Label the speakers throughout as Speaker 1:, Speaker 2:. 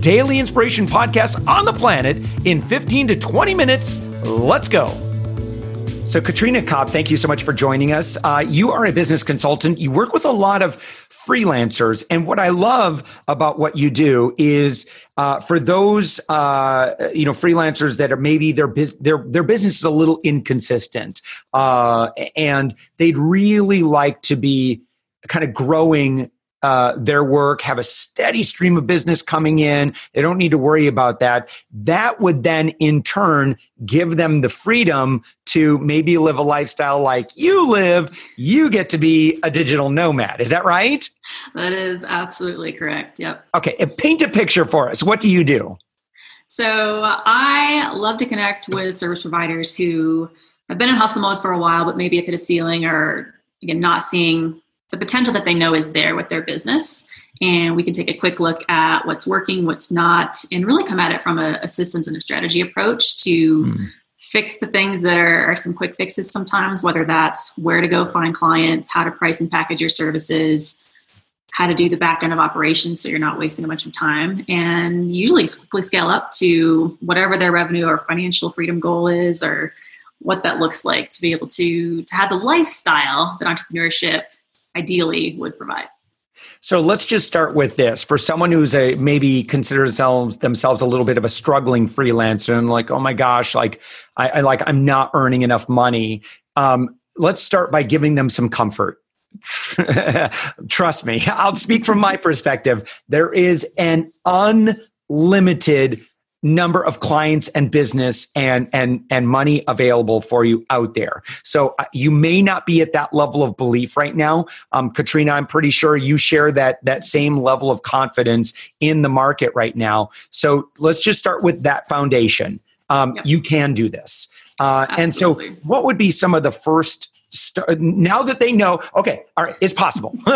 Speaker 1: daily inspiration podcast on the planet in 15 to 20 minutes. Let's go. So, Katrina Cobb, thank you so much for joining us. Uh, you are a business consultant. You work with a lot of freelancers. And what I love about what you do is uh, for those uh, you know freelancers that are maybe their, bus- their, their business is a little inconsistent uh, and they'd really like to be kind of growing uh, their work, have a steady stream of business coming in. They don't need to worry about that. That would then, in turn, give them the freedom to maybe live a lifestyle like you live. You get to be a digital nomad. Is that right?
Speaker 2: That is absolutely correct. Yep.
Speaker 1: Okay. Paint a picture for us. What do you do?
Speaker 2: So, I love to connect with service providers who have been in hustle mode for a while, but maybe hit a ceiling or, again, not seeing the potential that they know is there with their business and we can take a quick look at what's working what's not and really come at it from a, a systems and a strategy approach to mm. fix the things that are, are, some quick fixes sometimes whether that's where to go find clients how to price and package your services how to do the back end of operations so you're not wasting a bunch of time and usually quickly scale up to whatever their revenue or financial freedom goal is or what that looks like to be able to to have the lifestyle that entrepreneurship ideally would provide.
Speaker 1: So let's just start with this. For someone who's a maybe considers themselves themselves a little bit of a struggling freelancer and like, oh my gosh, like I, I like I'm not earning enough money. Um, let's start by giving them some comfort. Trust me, I'll speak from my perspective. There is an unlimited number of clients and business and and and money available for you out there so uh, you may not be at that level of belief right now um, katrina i'm pretty sure you share that that same level of confidence in the market right now so let's just start with that foundation um, yep. you can do this uh, and so what would be some of the first Start, now that they know, okay, all right, it's possible.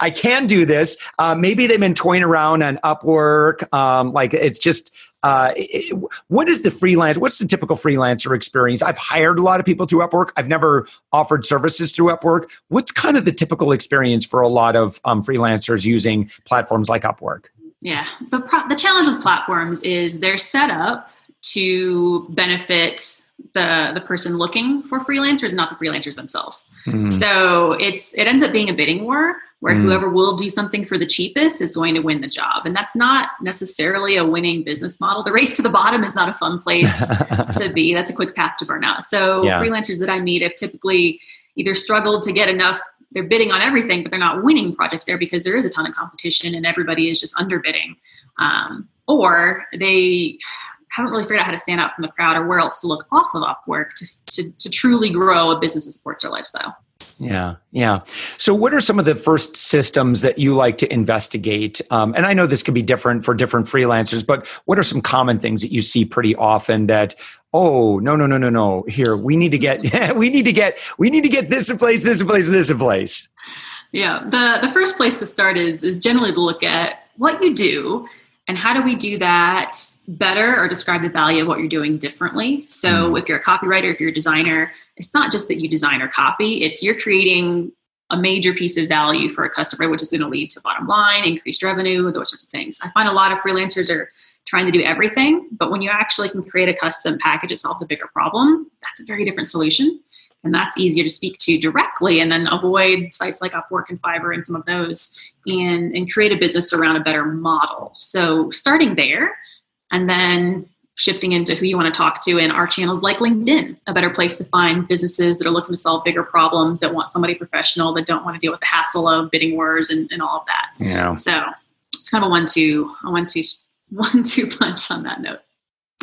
Speaker 1: I can do this. Uh, maybe they've been toying around on Upwork. Um, like it's just uh, it, what is the freelance? What's the typical freelancer experience? I've hired a lot of people through Upwork. I've never offered services through Upwork. What's kind of the typical experience for a lot of um, freelancers using platforms like Upwork?
Speaker 2: Yeah, the pro- the challenge with platforms is they're set up to benefit the the person looking for freelancers, not the freelancers themselves. Mm. So it's it ends up being a bidding war where mm. whoever will do something for the cheapest is going to win the job. And that's not necessarily a winning business model. The race to the bottom is not a fun place to be. That's a quick path to burnout. So yeah. freelancers that I meet have typically either struggled to get enough they're bidding on everything, but they're not winning projects there because there is a ton of competition and everybody is just underbidding. Um, or they haven't really figured out how to stand out from the crowd or where else to look off of Upwork to, to, to truly grow a business that supports their lifestyle.
Speaker 1: Yeah, yeah. So, what are some of the first systems that you like to investigate? Um, and I know this could be different for different freelancers, but what are some common things that you see pretty often that, oh, no, no, no, no, no. Here, we need to get, we need to get, we need to get this in place, this in place, this in place.
Speaker 2: Yeah, the the first place to start is is generally to look at what you do and how do we do that better or describe the value of what you're doing differently? So, mm. if you're a copywriter, if you're a designer, it's not just that you design or copy, it's you're creating a major piece of value for a customer, which is going to lead to bottom line, increased revenue, those sorts of things. I find a lot of freelancers are trying to do everything, but when you actually can create a custom package that solves a bigger problem, that's a very different solution. And that's easier to speak to directly and then avoid sites like Upwork and Fiverr and some of those and, and create a business around a better model. So starting there and then shifting into who you want to talk to in our channels like LinkedIn, a better place to find businesses that are looking to solve bigger problems, that want somebody professional, that don't want to deal with the hassle of bidding wars and, and all of that. Yeah. So it's kind of a one two, a one two, one two punch on that note.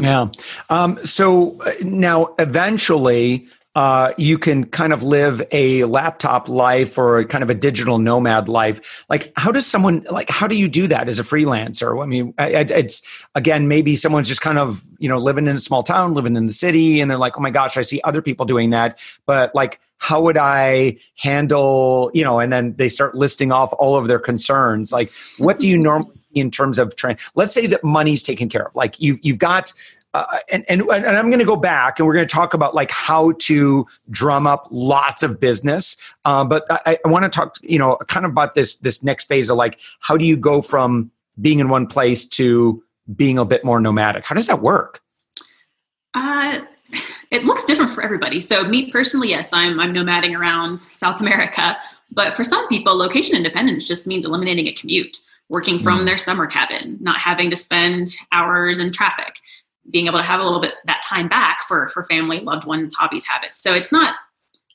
Speaker 1: Yeah. Um, so uh, now eventually uh, you can kind of live a laptop life or kind of a digital nomad life. Like, how does someone like how do you do that as a freelancer? I mean, it's again maybe someone's just kind of you know living in a small town, living in the city, and they're like, oh my gosh, I see other people doing that, but like, how would I handle you know? And then they start listing off all of their concerns. Like, what do you normally see in terms of trend. Let's say that money's taken care of. Like you've you've got uh, and, and, and I'm going to go back and we're going to talk about like how to drum up lots of business. Uh, but I, I want to talk, you know, kind of about this this next phase of like how do you go from being in one place to being a bit more nomadic? How does that work?
Speaker 2: Uh, it looks different for everybody. So me personally, yes, I'm I'm nomading around South America. But for some people, location independence just means eliminating a commute, working from mm. their summer cabin, not having to spend hours in traffic being able to have a little bit that time back for for family loved ones hobbies habits. So it's not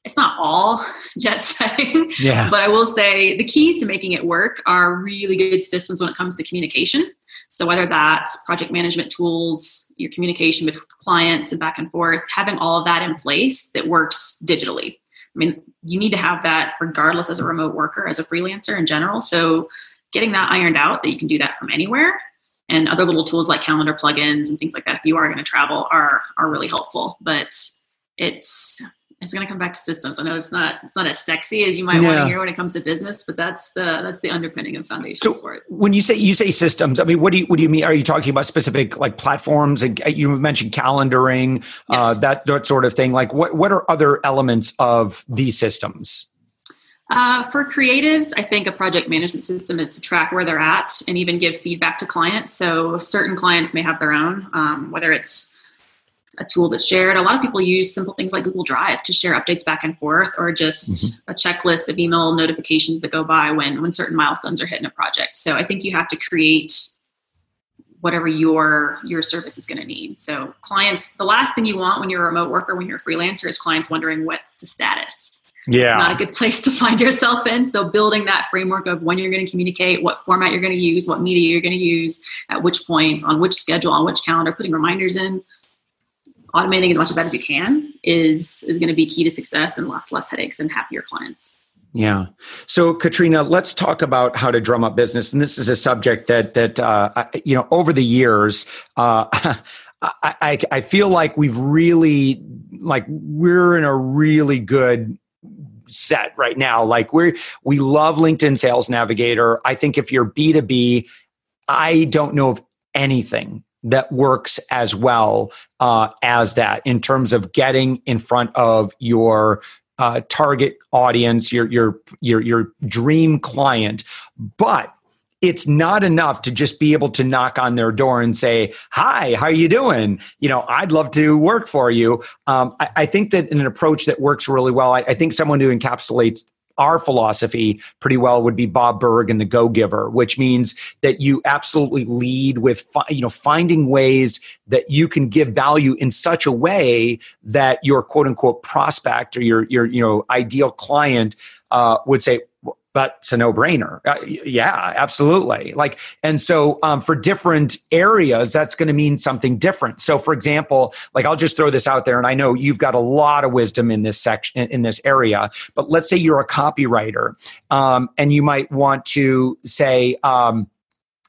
Speaker 2: it's not all jet setting yeah. but i will say the keys to making it work are really good systems when it comes to communication. So whether that's project management tools your communication with clients and back and forth having all of that in place that works digitally. I mean you need to have that regardless as a remote worker as a freelancer in general. So getting that ironed out that you can do that from anywhere and other little tools like calendar plugins and things like that if you are going to travel are are really helpful but it's it's going to come back to systems. I know it's not it's not as sexy as you might yeah. want to hear when it comes to business, but that's the that's the underpinning and foundation so for it.
Speaker 1: When you say you say systems, I mean, what do you what do you mean? Are you talking about specific like platforms? And you mentioned calendaring, yeah. uh, that that sort of thing. Like, what what are other elements of these systems?
Speaker 2: Uh, for creatives, I think a project management system is to track where they're at and even give feedback to clients. So certain clients may have their own, um, whether it's a tool that's shared. A lot of people use simple things like Google Drive to share updates back and forth, or just mm-hmm. a checklist of email notifications that go by when when certain milestones are hit in a project. So I think you have to create whatever your your service is going to need. So clients, the last thing you want when you're a remote worker, when you're a freelancer, is clients wondering what's the status
Speaker 1: yeah.
Speaker 2: it's not a good place to find yourself in. So building that framework of when you're going to communicate, what format you're going to use, what media you're going to use, at which points, on which schedule, on which calendar, putting reminders in, automating as much of that as you can is is going to be key to success and lots less headaches and happier clients.
Speaker 1: Yeah. So, Katrina, let's talk about how to drum up business. And this is a subject that that uh, you know over the years. Uh, I, I, I feel like we've really like we're in a really good set right now. Like we we love LinkedIn Sales Navigator. I think if you're B2B, I don't know of anything that works as well uh, as that in terms of getting in front of your uh, target audience, your your your your dream client. But it's not enough to just be able to knock on their door and say hi how are you doing? You know i'd love to work for you. Um, I, I, think that an approach that works really well I, I, think someone who encapsulates our philosophy pretty well would be Bob Burg and the go giver which means that you absolutely lead with fi- you know finding ways that you can give value in such a way that your quote unquote prospect or your your you know ideal client uh, would say but it's a no-brainer. Uh, yeah absolutely. Like and so um, for different areas that's going to mean something different. So for example like i'll just throw this out there and i know you've got a lot of wisdom in this section in this area but let's say you're a copywriter um, and you might want to say um,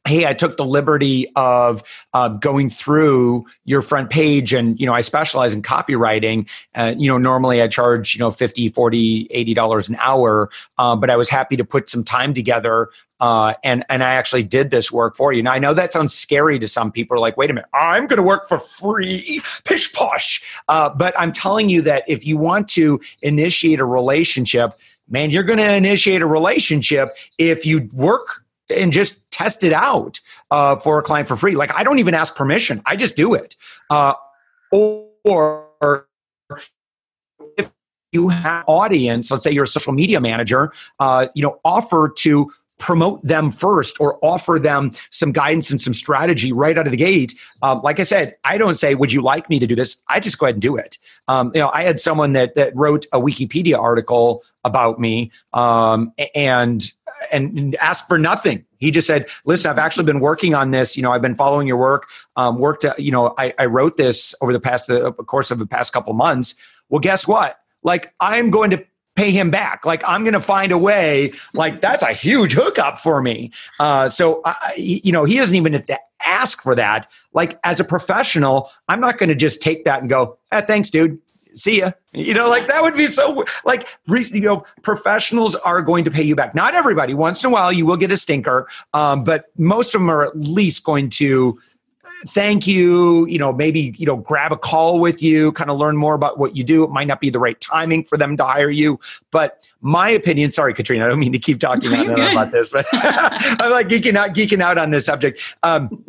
Speaker 1: hey i took the liberty of uh, going through your front page and you know i specialize in copywriting uh, you know normally i charge you know 50 40 80 dollars an hour uh, but i was happy to put some time together uh, and and I actually did this work for you. Now I know that sounds scary to some people. Like, wait a minute, I'm going to work for free, pish posh. Uh, but I'm telling you that if you want to initiate a relationship, man, you're going to initiate a relationship if you work and just test it out uh, for a client for free. Like I don't even ask permission; I just do it. Uh, or if you have audience, let's say you're a social media manager, uh, you know, offer to promote them first or offer them some guidance and some strategy right out of the gate. Um, like I said, I don't say, "Would you like me to do this?" I just go ahead and do it. Um, you know, I had someone that that wrote a Wikipedia article about me, um, and and asked for nothing. He just said, "Listen, I've actually been working on this. You know, I've been following your work. Um, worked. Uh, you know, I, I wrote this over the past the course of the past couple months. Well, guess what? Like, I'm going to pay him back. Like I'm going to find a way. Like that's a huge hookup for me. Uh, so I, you know, he doesn't even have to ask for that. Like as a professional, I'm not going to just take that and go, eh, "Thanks, dude see ya. You know, like that would be so like you know, professionals are going to pay you back. Not everybody. Once in a while, you will get a stinker, um, but most of them are at least going to thank you you know maybe you know grab a call with you kind of learn more about what you do it might not be the right timing for them to hire you but my opinion sorry katrina i don't mean to keep talking about this but i'm like geeking out geeking out on this subject um,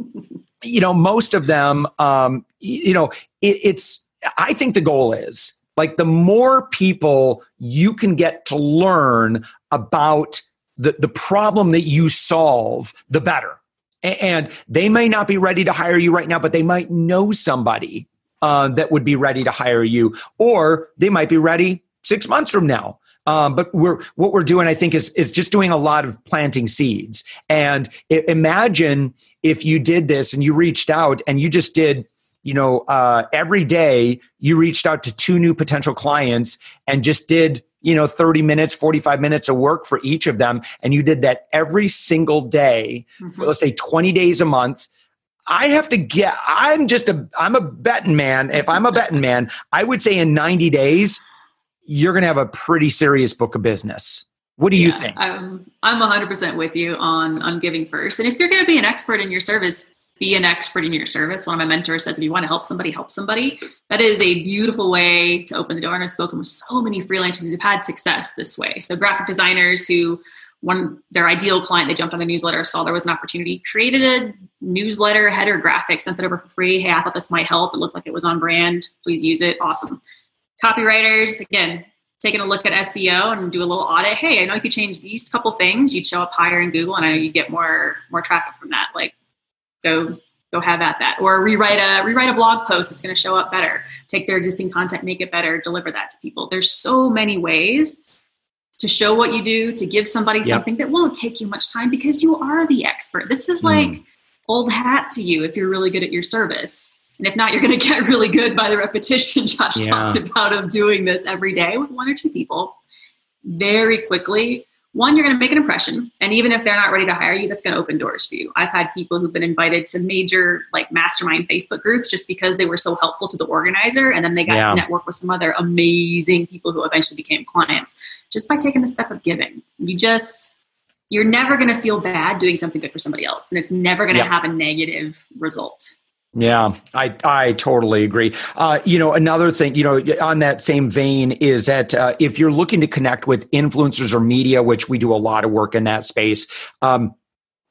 Speaker 1: you know most of them um, you know it, it's I think the goal is like the more people you can get to learn about the, the problem that you solve, the better. And they may not be ready to hire you right now, but they might know somebody uh, that would be ready to hire you, or they might be ready six months from now. Um, but we're what we're doing, I think, is is just doing a lot of planting seeds. And imagine if you did this and you reached out and you just did you know, uh, every day you reached out to two new potential clients and just did, you know, 30 minutes, 45 minutes of work for each of them. And you did that every single day mm-hmm. for, let's say, 20 days a month. I have to get, I'm just a, I'm a betting man. If I'm a betting man, I would say in 90 days, you're going to have a pretty serious book of business. What do you yeah, think?
Speaker 2: Um, I'm 100% with you on on giving first. And if you're going to be an expert in your service, be an expert in your service. One of my mentors says, if you want to help somebody, help somebody. That is a beautiful way to open the door. And I've spoken with so many freelancers who've had success this way. So graphic designers who one their ideal client, they jumped on the newsletter, saw there was an opportunity, created a newsletter header graphic, sent it over for free. Hey, I thought this might help. It looked like it was on brand. Please use it. Awesome. Copywriters, again, taking a look at SEO and do a little audit. Hey, I know if you change these couple things, you'd show up higher in Google, and I know you get more more traffic from that. Like go go have at that or rewrite a rewrite a blog post that's going to show up better take their existing content make it better deliver that to people there's so many ways to show what you do to give somebody yep. something that won't take you much time because you are the expert this is like mm. old hat to you if you're really good at your service and if not you're going to get really good by the repetition josh yeah. talked about of doing this every day with one or two people very quickly one, you're going to make an impression. And even if they're not ready to hire you, that's going to open doors for you. I've had people who've been invited to major like mastermind Facebook groups just because they were so helpful to the organizer. And then they got yeah. to network with some other amazing people who eventually became clients just by taking the step of giving. You just, you're never going to feel bad doing something good for somebody else. And it's never going to have a negative result.
Speaker 1: Yeah, I I totally agree. Uh, you know, another thing, you know, on that same vein is that uh, if you're looking to connect with influencers or media, which we do a lot of work in that space, um,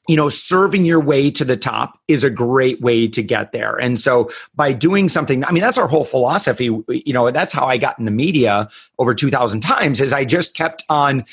Speaker 1: you know, serving your way to the top is a great way to get there. And so by doing something, I mean, that's our whole philosophy. You know, that's how I got in the media over 2000 times is I just kept on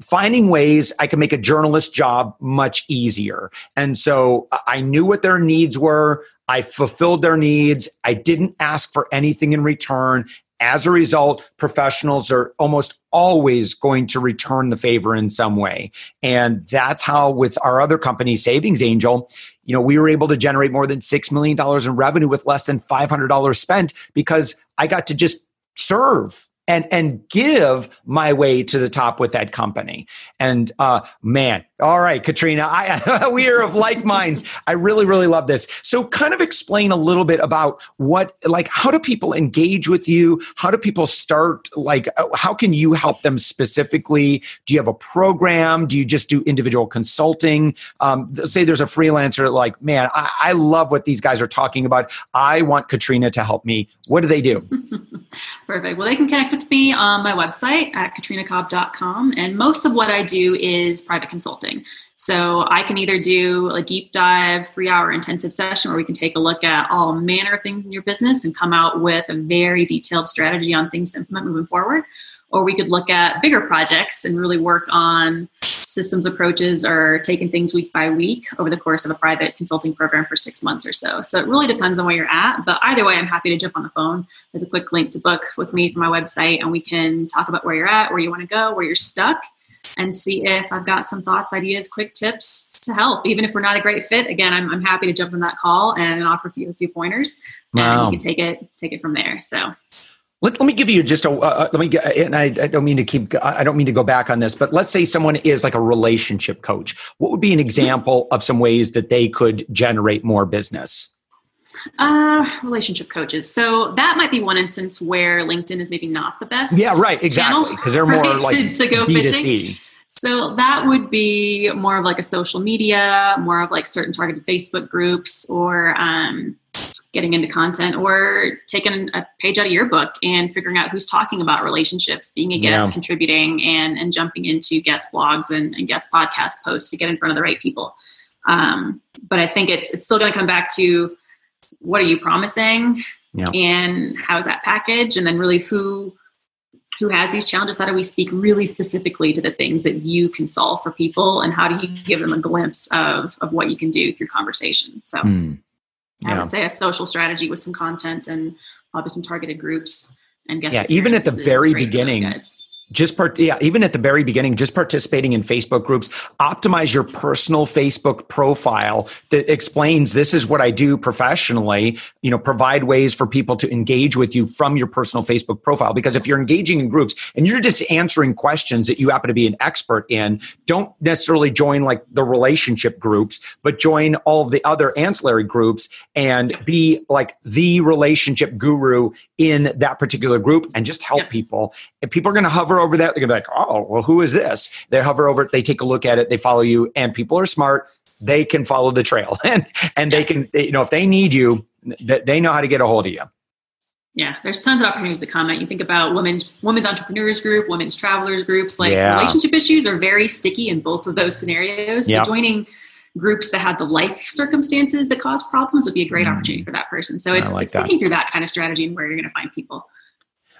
Speaker 1: finding ways I could make a journalist job much easier. And so uh, I knew what their needs were. I fulfilled their needs. I didn't ask for anything in return. As a result, professionals are almost always going to return the favor in some way. And that's how, with our other company, Savings Angel, you know, we were able to generate more than $6 million in revenue with less than $500 spent because I got to just serve and and give my way to the top with that company. And uh, man, all right, Katrina, I, we are of like minds. I really, really love this. So, kind of explain a little bit about what, like, how do people engage with you? How do people start? Like, uh, how can you help them specifically? Do you have a program? Do you just do individual consulting? Um, say there's a freelancer, like, man, I, I love what these guys are talking about. I want Katrina to help me. What do they do?
Speaker 2: Perfect. Well, they can connect me on my website at katrinacobb.com. And most of what I do is private consulting. So I can either do a deep dive, three hour intensive session where we can take a look at all manner of things in your business and come out with a very detailed strategy on things to implement moving forward. Or we could look at bigger projects and really work on systems approaches or taking things week by week over the course of a private consulting program for six months or so. So it really depends on where you're at. But either way, I'm happy to jump on the phone. There's a quick link to book with me from my website, and we can talk about where you're at, where you want to go, where you're stuck, and see if I've got some thoughts, ideas, quick tips to help. Even if we're not a great fit, again, I'm, I'm happy to jump on that call and offer you a few pointers, wow. and you can take it take it from there. So.
Speaker 1: Let, let me give you just a uh, uh let me get and I, I, don't mean to keep I don't mean to go back on this but let's say someone is like a relationship coach what would be an example of some ways that they could generate more business
Speaker 2: uh, relationship coaches. So that might be one instance where LinkedIn is maybe not the best.
Speaker 1: Yeah, right, exactly. Because they're more right, like to, to go B2C. fishing.
Speaker 2: So that would be more of like a social media, more of like certain targeted Facebook groups, or um, getting into content, or taking a page out of your book and figuring out who's talking about relationships, being a guest, yeah. contributing, and and jumping into guest blogs and, and guest podcast posts to get in front of the right people. Um, but I think it's it's still going to come back to what are you promising yeah. and how's that package and then really who who has these challenges how do we speak really specifically to the things that you can solve for people and how do you give them a glimpse of of what you can do through conversation so mm. yeah. i would say a social strategy with some content and probably some targeted groups and guest
Speaker 1: yeah even at the very beginning just part yeah even at the very beginning just participating in facebook groups. Optimize your personal facebook profile that explains this is what i do professionally. You know provide ways for people to engage with you from your personal facebook profile. Because if you're engaging in groups and you're just answering questions that you happen to be an expert in don't necessarily join like the relationship groups but join all of the other ancillary groups and be like the relationship guru in that particular group and just help people. And people are going to hover hover over that, they're gonna be like, oh, well, who is this? They hover over it, they take a look at it, they follow you, and people are smart. They can follow the trail, and and they can, you know, if they need you, they know how to get a hold of you.
Speaker 2: Yeah, there's tons of opportunities to comment. You think about women's women's entrepreneurs group, women's travelers groups. Like yeah. relationship issues are very sticky in both of those scenarios. So joining groups that have the life circumstances that cause problems would be a great mm. opportunity for that person. So it's, like it's thinking through that kind of strategy and where you're going to find people.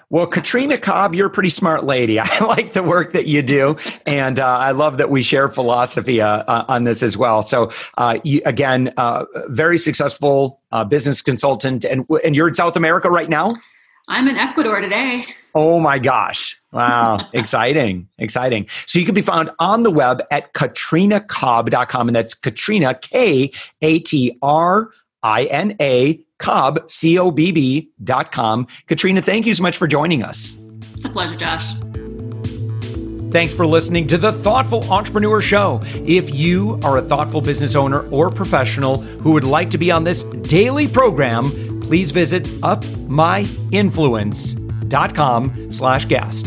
Speaker 1: Well, Katrina Cobb, you're a pretty smart lady. I like the work that you do, and uh, I love that we share philosophy uh, uh, on this as well. So, uh, you, again, uh, very successful uh, business consultant, and and you're in South America right now.
Speaker 2: I'm in Ecuador today.
Speaker 1: Oh my gosh! Wow, exciting, exciting. So you can be found on the web at katrinacobb.com, and that's Katrina K A T R I N A Cobb, C O B B dot com. Katrina, thank you so much for joining us.
Speaker 2: It's a pleasure, Josh.
Speaker 1: Thanks for listening to the Thoughtful Entrepreneur Show. If you are a thoughtful business owner or professional who would like to be on this daily program, please visit upmyinfluence.com slash guest.